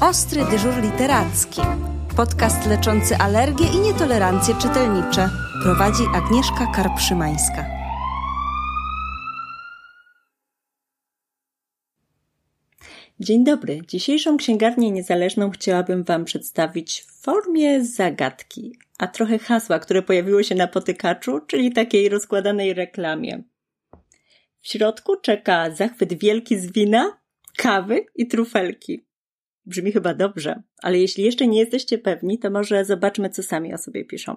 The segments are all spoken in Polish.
Ostry dyżur literacki. Podcast leczący alergie i nietolerancje czytelnicze. Prowadzi Agnieszka Karpszymańska. Dzień dobry. Dzisiejszą księgarnię niezależną chciałabym Wam przedstawić w formie zagadki, a trochę hasła, które pojawiło się na potykaczu, czyli takiej rozkładanej reklamie. W środku czeka zachwyt wielki z wina, kawy i trufelki. Brzmi chyba dobrze, ale jeśli jeszcze nie jesteście pewni, to może zobaczmy, co sami o sobie piszą.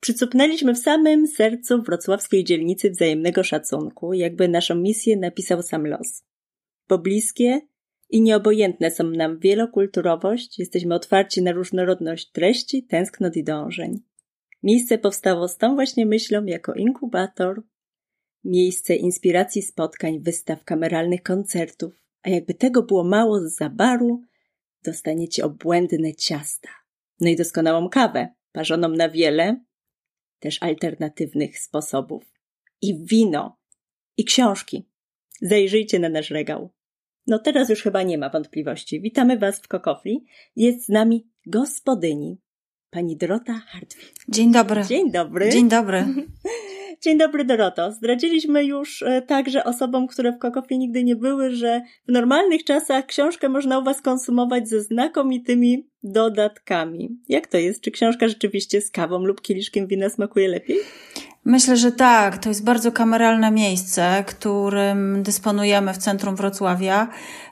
Przycupnęliśmy w samym sercu wrocławskiej dzielnicy wzajemnego szacunku, jakby naszą misję napisał sam los. Bo bliskie i nieobojętne są nam wielokulturowość, jesteśmy otwarci na różnorodność treści, tęsknot i dążeń. Miejsce powstało z tą właśnie myślą jako inkubator, miejsce inspiracji spotkań, wystaw, kameralnych koncertów, a jakby tego było mało z zabaru, dostaniecie obłędne ciasta. No i doskonałą kawę, parzoną na wiele, też alternatywnych sposobów. I wino, i książki. Zajrzyjcie na nasz regał. No teraz już chyba nie ma wątpliwości. Witamy Was w Kokofli. Jest z nami gospodyni, pani Dorota Hartwig. Dzień dobry. Dzień dobry. Dzień dobry. Dzień dobry Doroto. Zdradziliśmy już e, także osobom, które w Kokofli nigdy nie były, że w normalnych czasach książkę można u Was konsumować ze znakomitymi dodatkami. Jak to jest? Czy książka rzeczywiście z kawą lub kieliszkiem wina smakuje lepiej? Myślę, że tak. To jest bardzo kameralne miejsce, którym dysponujemy w centrum Wrocławia.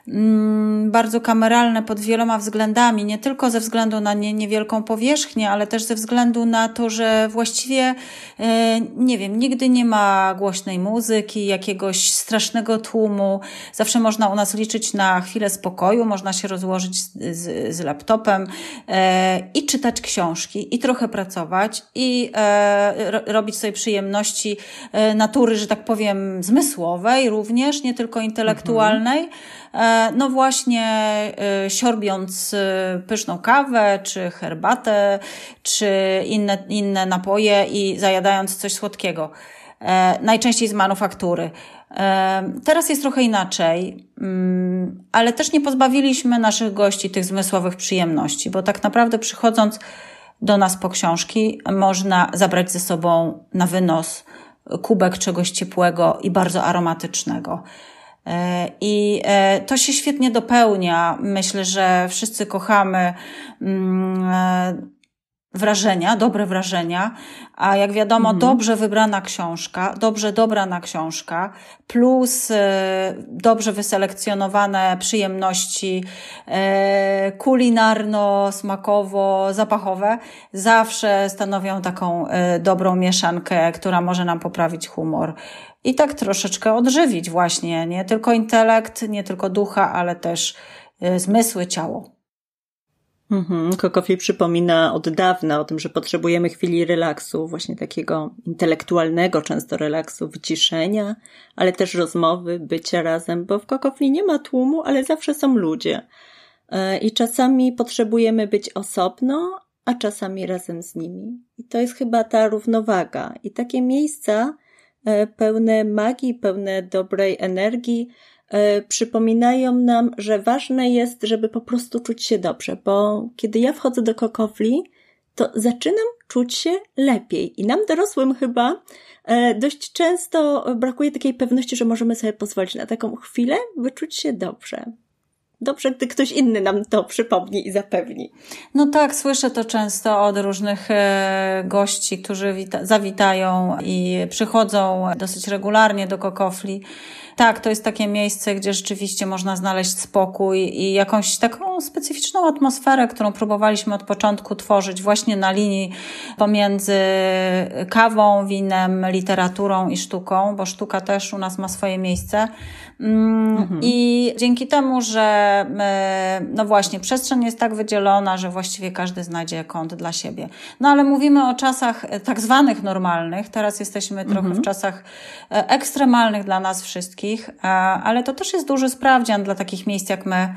Mm, bardzo kameralne pod wieloma względami, nie tylko ze względu na nie, niewielką powierzchnię, ale też ze względu na to, że właściwie, e, nie wiem, nigdy nie ma głośnej muzyki, jakiegoś strasznego tłumu. Zawsze można u nas liczyć na chwilę spokoju, można się rozłożyć z, z, laptopem e, i czytać książki, i trochę pracować, i e, robić sobie przyjemności e, natury, że tak powiem, zmysłowej również, nie tylko intelektualnej. Mhm. No właśnie, e, siorbiąc pyszną kawę, czy herbatę, czy inne, inne napoje i zajadając coś słodkiego. Najczęściej z manufaktury. Teraz jest trochę inaczej, mm, ale też nie pozbawiliśmy naszych gości tych zmysłowych przyjemności, bo tak naprawdę przychodząc do nas po książki, można zabrać ze sobą na wynos kubek czegoś ciepłego i bardzo aromatycznego. E, I e, to się świetnie dopełnia. Myślę, że wszyscy kochamy mm, e, wrażenia, dobre wrażenia, a jak wiadomo, mhm. dobrze wybrana książka, dobrze dobrana książka, plus e, dobrze wyselekcjonowane przyjemności e, kulinarno-smakowo-zapachowe zawsze stanowią taką e, dobrą mieszankę, która może nam poprawić humor i tak troszeczkę odżywić właśnie, nie tylko intelekt, nie tylko ducha, ale też zmysły, ciało. Mhm. Przypomina od dawna o tym, że potrzebujemy chwili relaksu, właśnie takiego intelektualnego często relaksu, wyciszenia, ale też rozmowy, bycia razem, bo w Kokofli nie ma tłumu, ale zawsze są ludzie. E, I czasami potrzebujemy być osobno, a czasami razem z nimi. I to jest chyba ta równowaga. I takie miejsca e, pełne magii, pełne dobrej energii, przypominają nam, że ważne jest, żeby po prostu czuć się dobrze, bo kiedy ja wchodzę do kokofli, to zaczynam czuć się lepiej. I nam dorosłym chyba e, dość często brakuje takiej pewności, że możemy sobie pozwolić na taką chwilę, by czuć się dobrze. Dobrze, gdy ktoś inny nam to przypomni i zapewni. No tak, słyszę to często od różnych e, gości, którzy zawitają i przychodzą dosyć regularnie do kokofli tak, to jest takie miejsce, gdzie rzeczywiście można znaleźć spokój i jakąś taką specyficzną atmosferę, którą próbowaliśmy od początku tworzyć właśnie na linii pomiędzy kawą, winem, literaturą i sztuką, bo sztuka też u nas ma swoje miejsce. Mm, mhm. I dzięki temu, że no właśnie, przestrzeń jest tak wydzielona, że właściwie każdy znajdzie kąt dla siebie. No ale mówimy o czasach tak zwanych normalnych. Teraz jesteśmy trochę mhm. w czasach e, ekstremalnych dla nas wszystkich, ale to też jest duży sprawdzian dla takich miejsc jak my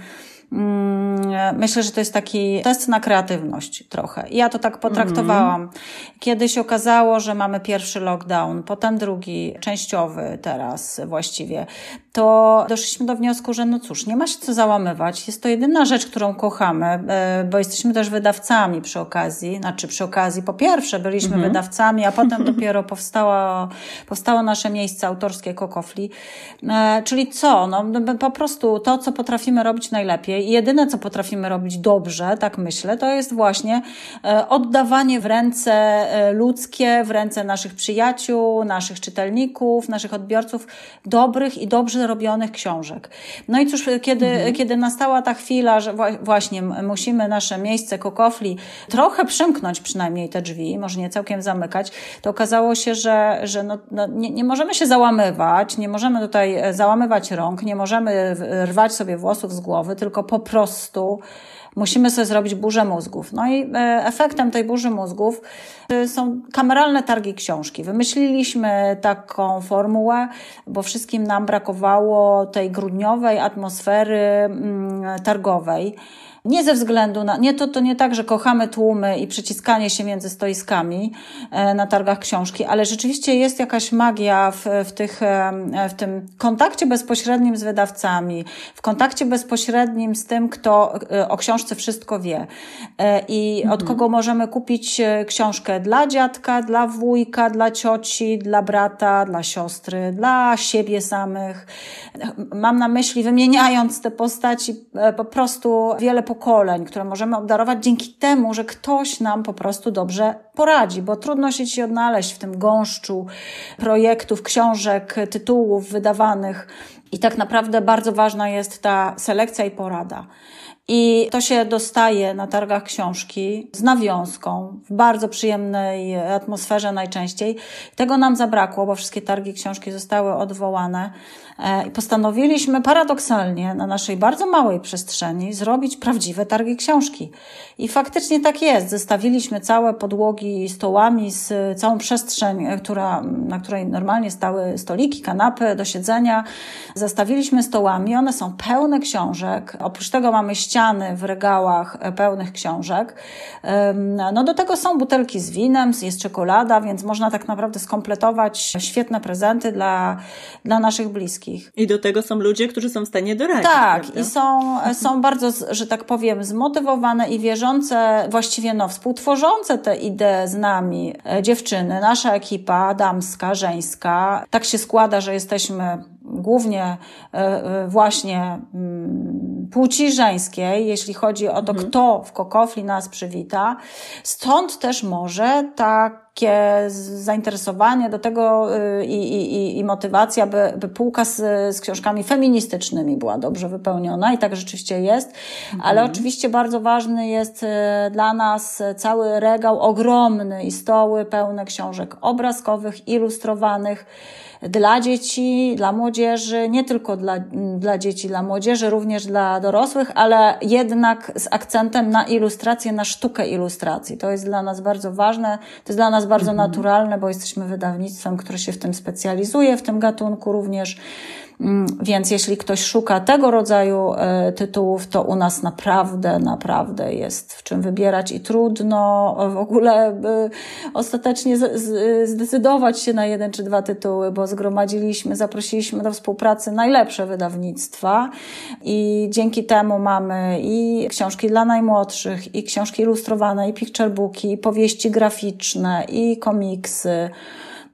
Mm, myślę, że to jest taki test na kreatywność trochę. Ja to tak potraktowałam. Mm. Kiedyś okazało, że mamy pierwszy lockdown, potem drugi, częściowy teraz właściwie, to doszliśmy do wniosku, że no cóż, nie ma się co załamywać. Jest to jedyna rzecz, którą kochamy, e, bo jesteśmy też wydawcami przy okazji. Znaczy przy okazji, po pierwsze byliśmy mm -hmm. wydawcami, a potem dopiero powstało, powstało nasze miejsce autorskie Kokofli. E, czyli co? No, po prostu to, co potrafimy robić najlepiej i jedyne, co potrafimy robić dobrze, tak myślę, to jest właśnie e, oddawanie w ręce ludzkie, w ręce naszych przyjaciół, naszych czytelników, naszych odbiorców dobrych i dobrze robionych książek. No i cóż, kiedy, mhm. kiedy nastała ta chwila, że właśnie musimy nasze miejsce kokofli trochę przymknąć przynajmniej te drzwi, może nie całkiem zamykać, to okazało się, że, że no, no nie, nie możemy się załamywać, nie możemy tutaj e, załamywać rąk, nie możemy rwać sobie włosów z głowy, tylko po prostu musimy sobie zrobić burzę mózgów. No i e, efektem tej burzy mózgów e, są kameralne targi książki. Wymyśliliśmy taką formułę, bo wszystkim nam brakowało tej grudniowej atmosfery mm, targowej. Nie ze względu na, nie to, to nie tak, że kochamy tłumy i przyciskanie się między stoiskami e, na targach książki, ale rzeczywiście jest jakaś magia w, w, tych, e, w tym kontakcie bezpośrednim z wydawcami, w kontakcie bezpośrednim z tym, kto e, o książce wszystko wie i mhm. od kogo możemy kupić książkę dla dziadka, dla wujka, dla cioci, dla brata, dla siostry, dla siebie samych. Mam na myśli, wymieniając te postaci, po prostu wiele pokoleń, które możemy obdarować dzięki temu, że ktoś nam po prostu dobrze poradzi, bo trudno się ci odnaleźć w tym gąszczu projektów, książek, tytułów wydawanych. I tak naprawdę bardzo ważna jest ta selekcja i porada. I to się dostaje na targach książki z nawiązką, w bardzo przyjemnej atmosferze najczęściej. Tego nam zabrakło, bo wszystkie targi książki zostały odwołane. E, I postanowiliśmy paradoksalnie na naszej bardzo małej przestrzeni zrobić prawdziwe targi książki. I faktycznie tak jest. Zestawiliśmy całe podłogi stołami z całą przestrzeń, e, która, na której normalnie stały stoliki, kanapy do siedzenia. Zestawiliśmy stołami. One są pełne książek. Oprócz tego mamy ściany w regałach e, pełnych książek. No do tego są butelki z winem, jest czekolada, więc można tak naprawdę skompletować świetne prezenty dla, dla naszych bliskich. I do tego są ludzie, którzy są w stanie doradzić. Tak, prawda? i są, są bardzo, że tak powiem, zmotywowane i wierzące, właściwie no, współtworzące te idee z nami e, dziewczyny, nasza ekipa damska, żeńska. Tak się składa, że jesteśmy głównie e, właśnie mm, płci żeńskiej, jeśli chodzi o to, mhm. kto w Kokofli nas przywita. Stąd też może takie zainteresowanie do tego y, i, i, i motywacja, by, by półka z, z książkami feministycznymi była dobrze wypełniona i tak rzeczywiście jest, mhm. ale oczywiście bardzo ważny jest y, dla nas cały regał ogromny i stoły pełne książek obrazkowych, ilustrowanych, dla dzieci, dla młodzieży, nie tylko dla, dla dzieci, dla młodzieży, również dla dorosłych, ale jednak z akcentem na ilustrację, na sztukę ilustracji. To jest dla nas bardzo ważne, to jest dla nas bardzo mhm. naturalne, bo jesteśmy wydawnictwem, które się w tym specjalizuje, w tym gatunku również. Mm, więc jeśli ktoś szuka tego rodzaju e, tytułów, to u nas naprawdę, naprawdę jest w czym wybierać i trudno w ogóle ostatecznie zdecydować się na jeden czy dwa tytuły, bo zgromadziliśmy, zaprosiliśmy do współpracy najlepsze wydawnictwa i dzięki temu mamy i książki dla najmłodszych, i książki ilustrowane, i picturebooki, i powieści graficzne, i komiksy,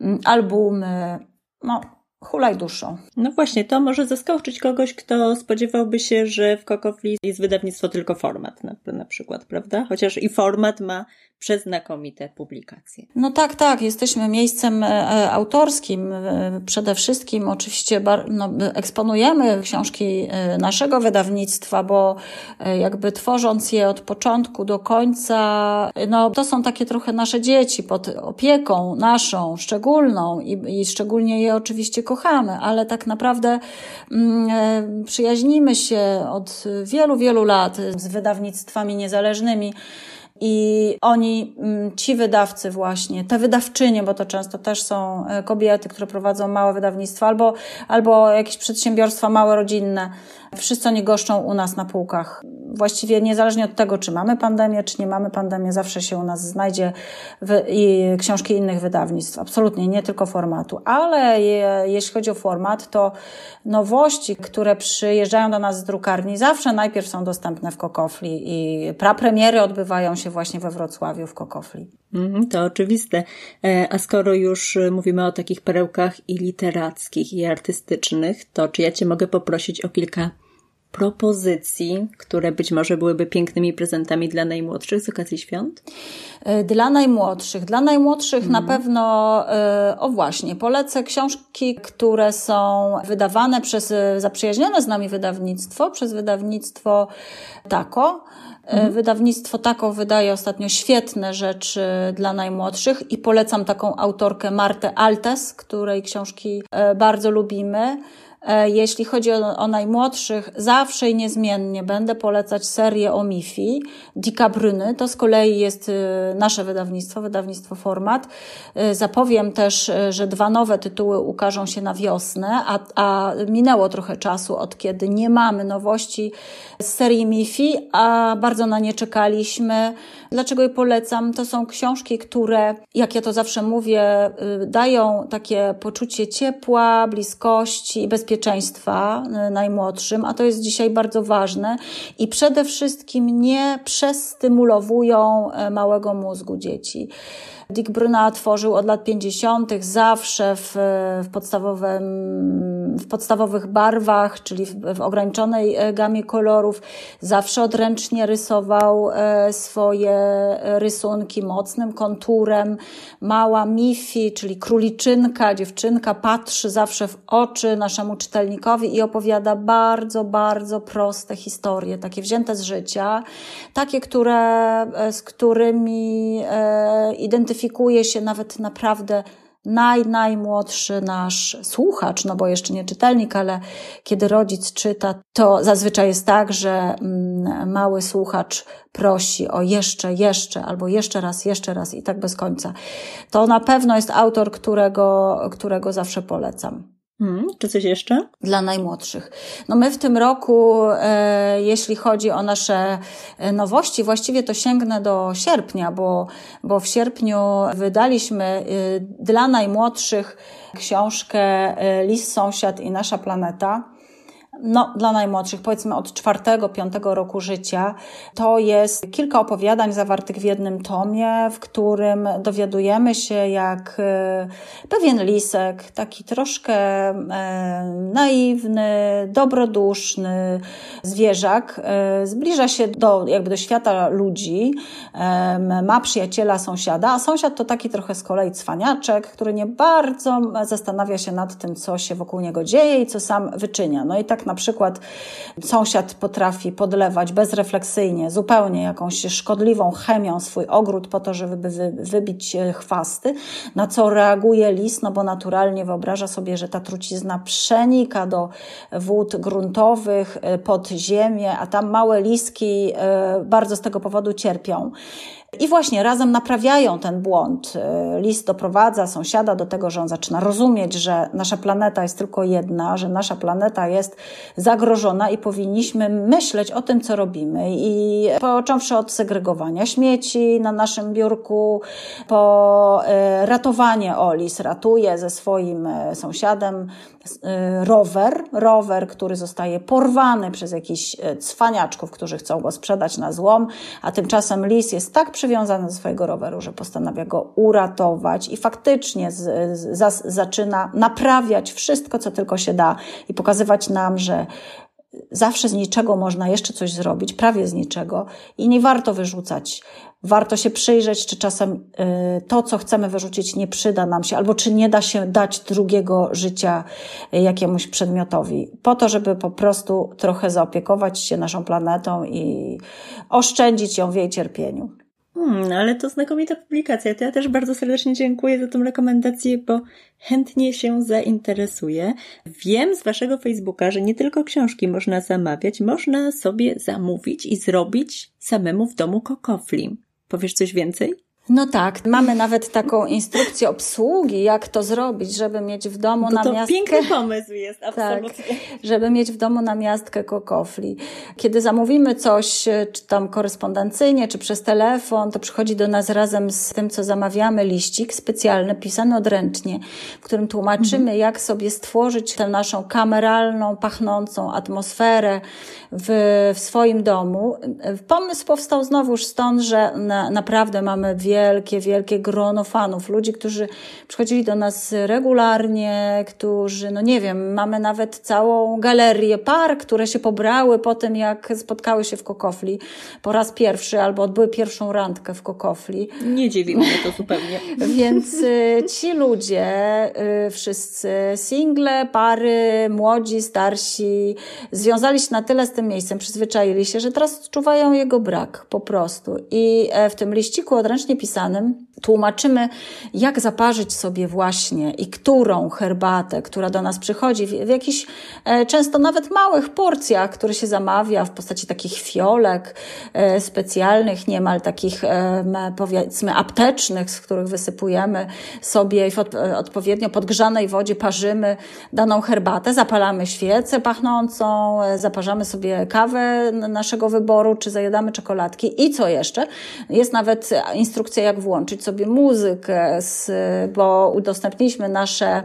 mm, albumy. No, hulaj duszą. No właśnie, to może zaskoczyć kogoś, kto spodziewałby się, że w Kokofli jest wydawnictwo tylko format na, na przykład, prawda? Chociaż i format ma przeznakomite publikacje. No tak, tak. Jesteśmy miejscem e, e, autorskim. E, przede wszystkim oczywiście no, eksponujemy książki naszego wydawnictwa, bo jakby tworząc je od początku do końca, no to są takie trochę nasze dzieci pod opieką naszą, szczególną i, i szczególnie je oczywiście kochamy, ale tak naprawdę mm, przyjaźnimy się od wielu, wielu lat z wydawnictwami niezależnymi. I oni, mm, ci wydawcy właśnie, te wydawczynie, bo to często też są e, kobiety, które prowadzą małe wydawnictwa albo, albo jakieś przedsiębiorstwa małe, rodzinne, Wszyscy oni goszczą u nas na półkach. Właściwie niezależnie od tego, czy mamy pandemię, czy nie mamy pandemię, zawsze się u nas znajdzie i książki innych wydawnictw. Absolutnie, nie tylko formatu. Ale je, jeśli chodzi o format, to nowości, które przyjeżdżają do nas z drukarni, zawsze najpierw są dostępne w Kokofli i prapremiery odbywają się właśnie we Wrocławiu w Kokofli. Mhm, to oczywiste. E, a skoro już mówimy o takich perełkach i literackich, i artystycznych, to czy ja Cię mogę poprosić o kilka propozycji, które być może byłyby pięknymi prezentami dla najmłodszych z okazji świąt? E, dla najmłodszych. Dla najmłodszych mm. na mhm. pewno, e, o właśnie, polecę książki, które są wydawane przez zaprzyjaźnione z nami wydawnictwo, przez wydawnictwo Tako. Mhm. Wydawnictwo Tako wydaje ostatnio świetne rzeczy dla najmłodszych i polecam taką autorkę Martę Altes, której książki e, bardzo lubimy. E, jeśli chodzi o, o, najmłodszych, zawsze i niezmiennie będę polecać serię o Mifi, Dika Bryny. To z kolei jest y, nasze wydawnictwo, wydawnictwo Format. Y, zapowiem też, że dwa nowe tytuły ukażą się na wiosnę, a, a minęło trochę czasu od kiedy nie mamy nowości z serii Mifi, a bardzo na nie czekaliśmy. Dlaczego je polecam? To są książki, które, jak ja to zawsze mówię, dają takie poczucie ciepła, bliskości i bezpieczeństwa bezpieczeństwa y, najmłodszym, a to jest dzisiaj bardzo ważne i przede wszystkim nie przestymulowują y, małego mózgu dzieci. Dick Bruna tworzył od lat 50. zawsze w, w, podstawowym, w podstawowych barwach, czyli w, w ograniczonej e, gamie kolorów. Zawsze odręcznie rysował e, swoje rysunki mocnym konturem. Mała Mifi, czyli króliczynka, dziewczynka, patrzy zawsze w oczy naszemu czytelnikowi i opowiada bardzo, bardzo proste historie, takie wzięte z życia, takie, które, e, z którymi identyfikujemy identyfikuje się nawet naprawdę naj, najmłodszy nasz słuchacz, no bo jeszcze nie czytelnik, ale kiedy rodzic czyta, to zazwyczaj jest tak, że mm, mały słuchacz prosi o jeszcze, jeszcze, albo jeszcze raz, jeszcze raz i tak bez końca. To na pewno jest autor, którego, którego zawsze polecam. Hmm, czy coś jeszcze? Dla najmłodszych. No my w tym roku, e, jeśli chodzi o nasze e, nowości, właściwie to sięgnę do sierpnia, bo, bo w sierpniu wydaliśmy e, dla najmłodszych książkę e, Lis Sąsiad i Nasza Planeta no, dla najmłodszych, powiedzmy od czwartego, piątego roku życia, to jest kilka opowiadań zawartych w jednym tomie, w którym dowiadujemy się, jak e, pewien lisek, taki troszkę e, naiwny, dobroduszny zwierzak, e, zbliża się do, jakby do świata ludzi, ma przyjaciela, sąsiada, a sąsiad to taki trochę z kolei cwaniaczek, który nie bardzo zastanawia się nad tym, co się wokół niego dzieje i co sam wyczynia. No i tak na przykład sąsiad potrafi podlewać bezrefleksyjnie, zupełnie jakąś szkodliwą chemią swój ogród po to, żeby wybić chwasty, na co reaguje lis, no bo naturalnie wyobraża sobie, że ta trucizna przenika do wód gruntowych, e, pod ziemię, a tam małe liski e, bardzo z tego powodu cierpią. I właśnie razem naprawiają ten błąd. Y, list doprowadza sąsiada do tego, że on zaczyna rozumieć, że nasza planeta jest tylko jedna, że nasza planeta jest zagrożona i powinniśmy myśleć o tym, co robimy. I począwszy od segregowania śmieci na naszym biurku, po y, ratowanie Olis, ratuje ze swoim y, sąsiadem rower, rower, który zostaje porwany przez jakichś cwaniaczków, którzy chcą go sprzedać na złom, a tymczasem lis jest tak przywiązany do swojego roweru, że postanawia go uratować i faktycznie z, z, zaczyna naprawiać wszystko, co tylko się da i pokazywać nam, że zawsze z niczego można jeszcze coś zrobić, prawie z niczego i nie warto wyrzucać. Warto się przyjrzeć, czy czasem y, to, co chcemy wyrzucić, nie przyda nam się, albo czy nie da się dać drugiego życia y, jakiemuś przedmiotowi, po to, żeby po prostu trochę zaopiekować się naszą planetą i oszczędzić ją w jej cierpieniu. Hmm, ale to znakomita publikacja. To ja też bardzo serdecznie dziękuję za tą rekomendację, bo chętnie się zainteresuję. Wiem z Waszego Facebooka, że nie tylko książki można zamawiać, można sobie zamówić i zrobić samemu w domu kokofli. Powiesz coś więcej? No tak, mamy nawet taką instrukcję obsługi, jak to zrobić, żeby mieć w domu no na miastkę... piękny pomysł jest, tak, absolutnie. Tak, żeby mieć w domu na miastkę kokofli. Kiedy zamówimy coś, czy tam korespondencyjnie, czy przez telefon, to przychodzi do nas razem z tym, co zamawiamy, liścik specjalny, pisany odręcznie, w którym tłumaczymy, mhm. jak sobie stworzyć tę naszą kameralną, pachnącą atmosferę w, w swoim domu. Pomysł powstał znowuż stąd, że na, naprawdę mamy wielkie, wielkie grono fanów, ludzi, którzy przychodzili do nas regularnie, którzy, no nie wiem, mamy nawet całą galerię par, które się pobrały po tym, jak spotkały się w Kokofli po raz pierwszy albo odbyły pierwszą randkę w Kokofli. Nie dziwi mnie to zupełnie. Więc y, ci ludzie, y, wszyscy single, pary, młodzi, starsi, związali się na tyle z tym miejscem, przyzwyczaili się, że teraz odczuwają jego brak po prostu. I e, w tym liściku odręcznie pisanym pisanym tłumaczymy, jak zaparzyć sobie właśnie i którą herbatę, która do nas przychodzi w, w jakichś e, często nawet małych porcjach, które się zamawia w postaci takich fiolek e, specjalnych, niemal takich e, powiedzmy aptecznych, z których wysypujemy sobie w od, odpowiednio podgrzanej wodzie parzymy daną herbatę, zapalamy świecę pachnącą, e, zaparzamy sobie kawę naszego wyboru, czy zajadamy czekoladki i co jeszcze? Jest nawet instrukcja, jak włączyć sobie muzykę, z, bo udostępniliśmy nasze,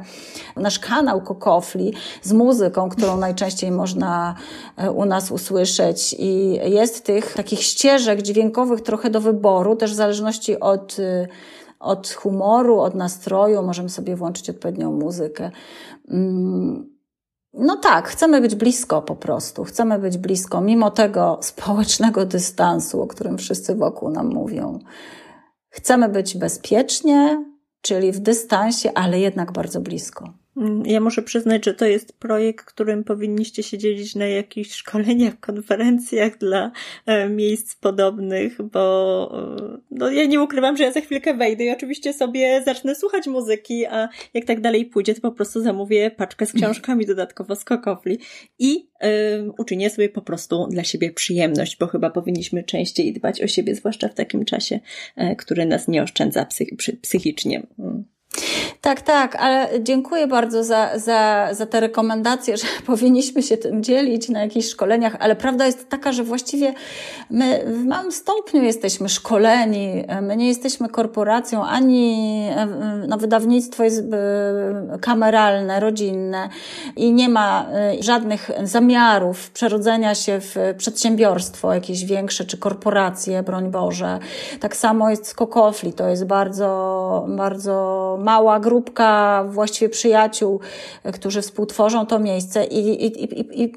nasz kanał Kokofli z muzyką, którą najczęściej można e, u nas usłyszeć i jest tych takich ścieżek dźwiękowych trochę do wyboru, też w zależności od od humoru, od nastroju, możemy sobie włączyć odpowiednią muzykę. Mm, no tak, chcemy być blisko po prostu. Chcemy być blisko, mimo tego społecznego dystansu, o którym wszyscy wokół nam mówią. Chcemy być bezpiecznie, czyli w dystansie, ale jednak bardzo blisko. Mm, ja muszę przyznać, że to jest projekt, którym powinniście się dzielić na jakichś szkoleniach, konferencjach dla e, miejsc podobnych, bo e, no, ja nie ukrywam, że ja za chwilkę wejdę i oczywiście sobie zacznę słuchać muzyki, a jak tak dalej pójdzie, to po prostu zamówię paczkę z książkami dodatkowo z kokofli i y, uczynię sobie po prostu dla siebie przyjemność, bo chyba powinniśmy częściej dbać o siebie, zwłaszcza w takim czasie, który nas nie oszczędza psych- psychicznie. Tak, tak, ale dziękuję bardzo za, za, za te rekomendacje, że powinniśmy się tym dzielić na jakichś szkoleniach, ale prawda jest taka, że właściwie my w małym stopniu jesteśmy szkoleni, my nie jesteśmy korporacją, ani no, wydawnictwo jest e, kameralne, rodzinne i nie ma e, żadnych zamiarów przerodzenia się w przedsiębiorstwo jakieś większe, czy korporacje, broń Boże. Tak samo jest z Kokofli, to jest bardzo, bardzo mała grupka właściwie przyjaciół, którzy współtworzą to miejsce i, i, i, i,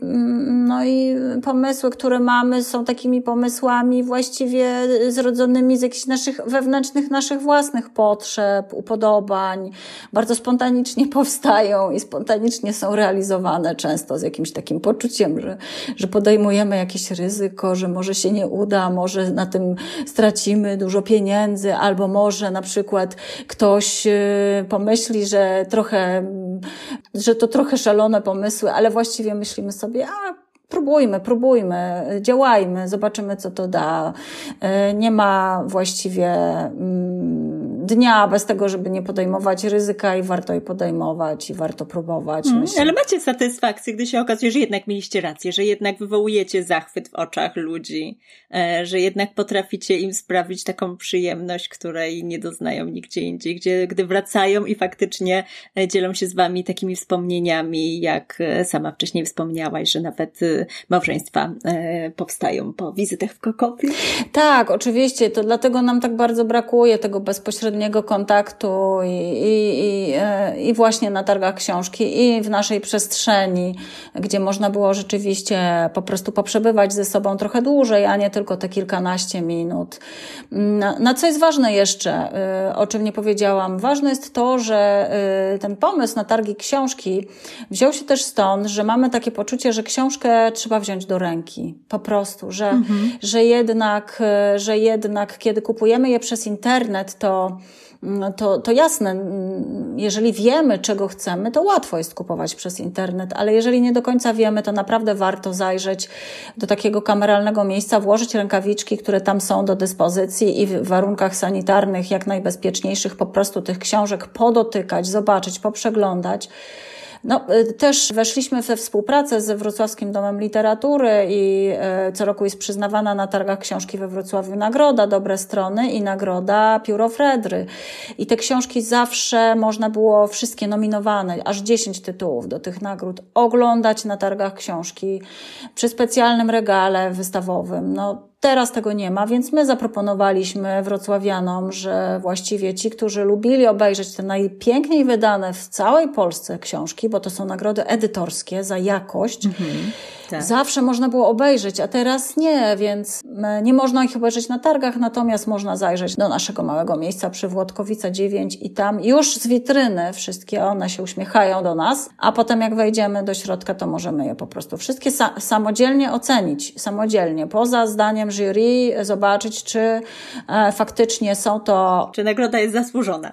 no i pomysły, które mamy są takimi pomysłami właściwie zrodzonymi z jakichś naszych wewnętrznych, naszych własnych potrzeb, upodobań. Bardzo spontanicznie powstają i spontanicznie są realizowane często z jakimś takim poczuciem, że, że podejmujemy jakieś ryzyko, że może się nie uda, może na tym stracimy dużo pieniędzy, albo może na przykład ktoś y, pomyśli, że trochę, że to trochę szalone pomysły, ale właściwie myślimy sobie, a próbujmy, próbujmy, działajmy, zobaczymy, co to da. Y, nie ma właściwie mm, dnia bez tego, żeby nie podejmować ryzyka i warto je podejmować i warto próbować. Hmm, ale macie satysfakcję, gdy się okazuje, że jednak mieliście rację, że jednak wywołujecie zachwyt w oczach ludzi, e, że jednak potraficie im sprawić taką przyjemność, której nie doznają nigdzie indziej, gdzie, gdy wracają i faktycznie e, dzielą się z wami takimi wspomnieniami, jak e, sama wcześniej wspomniałaś, że nawet małżeństwa powstają po wizytach w Kokopli. Tak, oczywiście, to dlatego nam tak bardzo brakuje tego bezpośredniego bezpośredniego kontaktu i, i, i, e, i właśnie na targach książki i w naszej przestrzeni, gdzie można było rzeczywiście po prostu poprzebywać ze sobą trochę dłużej, a nie tylko te kilkanaście minut. Na, na co jest ważne jeszcze, e, o czym nie powiedziałam? Ważne jest to, że e, ten pomysł na targi książki wziął się też stąd, że mamy takie poczucie, że książkę trzeba wziąć do ręki. Po prostu, że, mhm. że jednak, że jednak kiedy kupujemy je przez internet, to to, to jasne, mm, jeżeli wiemy, czego chcemy, to łatwo jest kupować przez internet, ale jeżeli nie do końca wiemy, to naprawdę warto zajrzeć do takiego kameralnego miejsca, włożyć rękawiczki, które tam są do dyspozycji i w warunkach sanitarnych jak najbezpieczniejszych po prostu tych książek podotykać, zobaczyć, poprzeglądać. No, y, też weszliśmy we współpracę ze Wrocławskim Domem Literatury i y, co roku jest przyznawana na targach książki we Wrocławiu nagroda Dobre Strony i nagroda Pióro Fredry. I te książki zawsze można było wszystkie nominowane, aż 10 tytułów do tych nagród, oglądać na targach książki przy specjalnym regale wystawowym. No, Teraz tego nie ma, więc my zaproponowaliśmy wrocławianom, że właściwie ci, którzy lubili obejrzeć te najpiękniej wydane w całej Polsce książki, bo to są nagrody edytorskie za jakość, mhm, tak. zawsze można było obejrzeć, a teraz nie, więc nie można ich obejrzeć na targach, natomiast można zajrzeć do naszego małego miejsca przy Włodkowica 9 i tam już z witryny wszystkie one się uśmiechają do nas, a potem jak wejdziemy do środka, to możemy je po prostu wszystkie sa samodzielnie ocenić, samodzielnie, poza zdaniem jury, zobaczyć, czy e, faktycznie są to. Czy nagroda jest zasłużona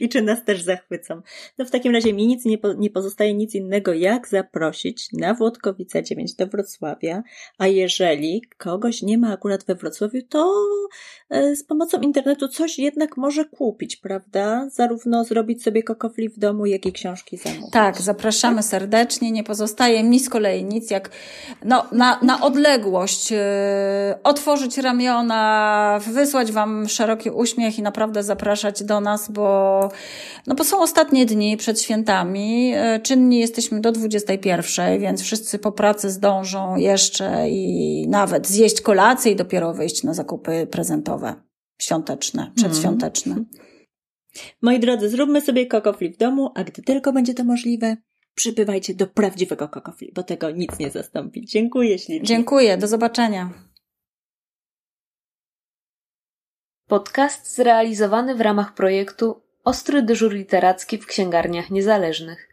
i czy nas też zachwycą. No w takim razie mi nic nie, po, nie pozostaje nic innego, jak zaprosić na Włodkowica 9 do Wrocławia, a jeżeli kogoś nie ma akurat we Wrocławiu, to e, z pomocą internetu coś jednak może kupić, prawda? Zarówno zrobić sobie kokofli w domu, jak i książki zamówić. Tak, zapraszamy serdecznie. Nie pozostaje mi z kolei nic jak no, na, na odległość yy, otworzyć ramiona, wysłać Wam szeroki uśmiech i naprawdę zapraszać do nas, bo no bo są ostatnie dni przed świętami. E, czynni jesteśmy do 21, więc wszyscy po pracy zdążą jeszcze i nawet zjeść kolację i dopiero wyjść na zakupy prezentowe, świąteczne, przedświąteczne. Mm. Moi drodzy, zróbmy sobie kokofli w domu, a gdy tylko będzie to możliwe, przybywajcie do prawdziwego kokofli, bo tego nic nie zastąpi. Dziękuję ślicznie. Dziękuję, do zobaczenia. Podcast zrealizowany w ramach projektu Ostry dyżur literacki w księgarniach niezależnych.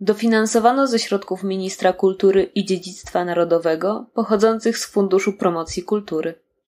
Dofinansowano ze środków Ministra Kultury i Dziedzictwa Narodowego pochodzących z Funduszu Promocji Kultury.